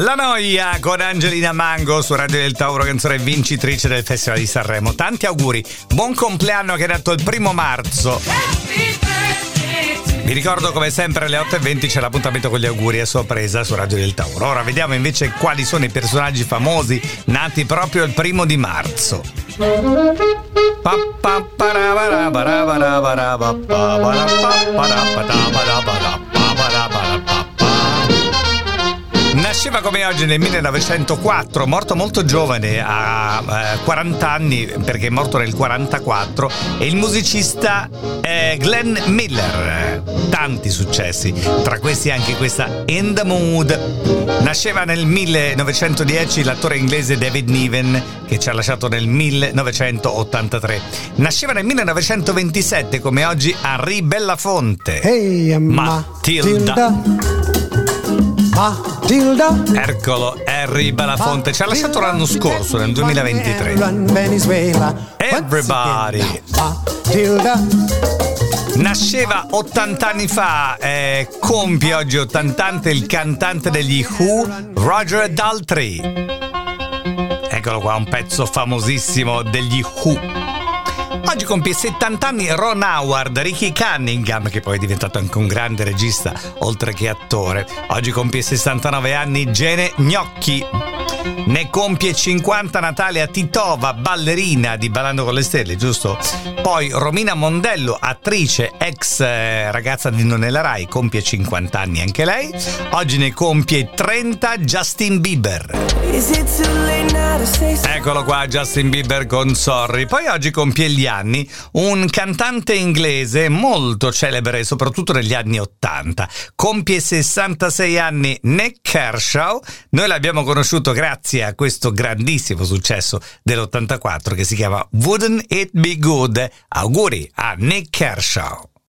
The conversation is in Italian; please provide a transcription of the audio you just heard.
La noia con Angelina Mango su Radio del Tauro, canzone vincitrice del Festival di Sanremo. Tanti auguri, buon compleanno che è dato il primo marzo. Vi ricordo come sempre alle 8.20 c'è l'appuntamento con gli auguri a sorpresa su Radio del Tauro. Ora vediamo invece quali sono i personaggi famosi nati proprio il primo di marzo. Nasceva come oggi nel 1904, morto molto giovane, a 40 anni perché è morto nel 44, è il musicista eh, Glenn Miller. Tanti successi, tra questi anche questa In the Mood. Nasceva nel 1910 l'attore inglese David Niven che ci ha lasciato nel 1983. Nasceva nel 1927 come oggi Henri Bellafonte. Hey, Matilda. Matilda. Matilda. Eccolo, Harry Belafonte ci ha lasciato l'anno scorso, nel 2023. Everybody. Matilda. Nasceva 80 anni fa, eh, compie oggi 80 anni il cantante degli Who, Roger Daltrey. Eccolo qua, un pezzo famosissimo degli Who. Oggi compie 70 anni Ron Howard, Ricky Cunningham, che poi è diventato anche un grande regista, oltre che attore. Oggi compie 69 anni Gene Gnocchi. Ne compie 50 Natalia Titova, ballerina di Ballando con le Stelle, giusto? Poi Romina Mondello, attrice, ex eh, ragazza di Nonella Rai, compie 50 anni anche lei. Oggi ne compie 30 Justin Bieber. Eccolo qua Justin Bieber con Sorry. Poi oggi compie gli anni un cantante inglese molto celebre, soprattutto negli anni 80. Compie 66 anni Nick Kershaw. Noi l'abbiamo conosciuto grazie a questo grandissimo successo dell'84 che si chiama Wouldn't It Be Good? Auguri a Nick Kershaw.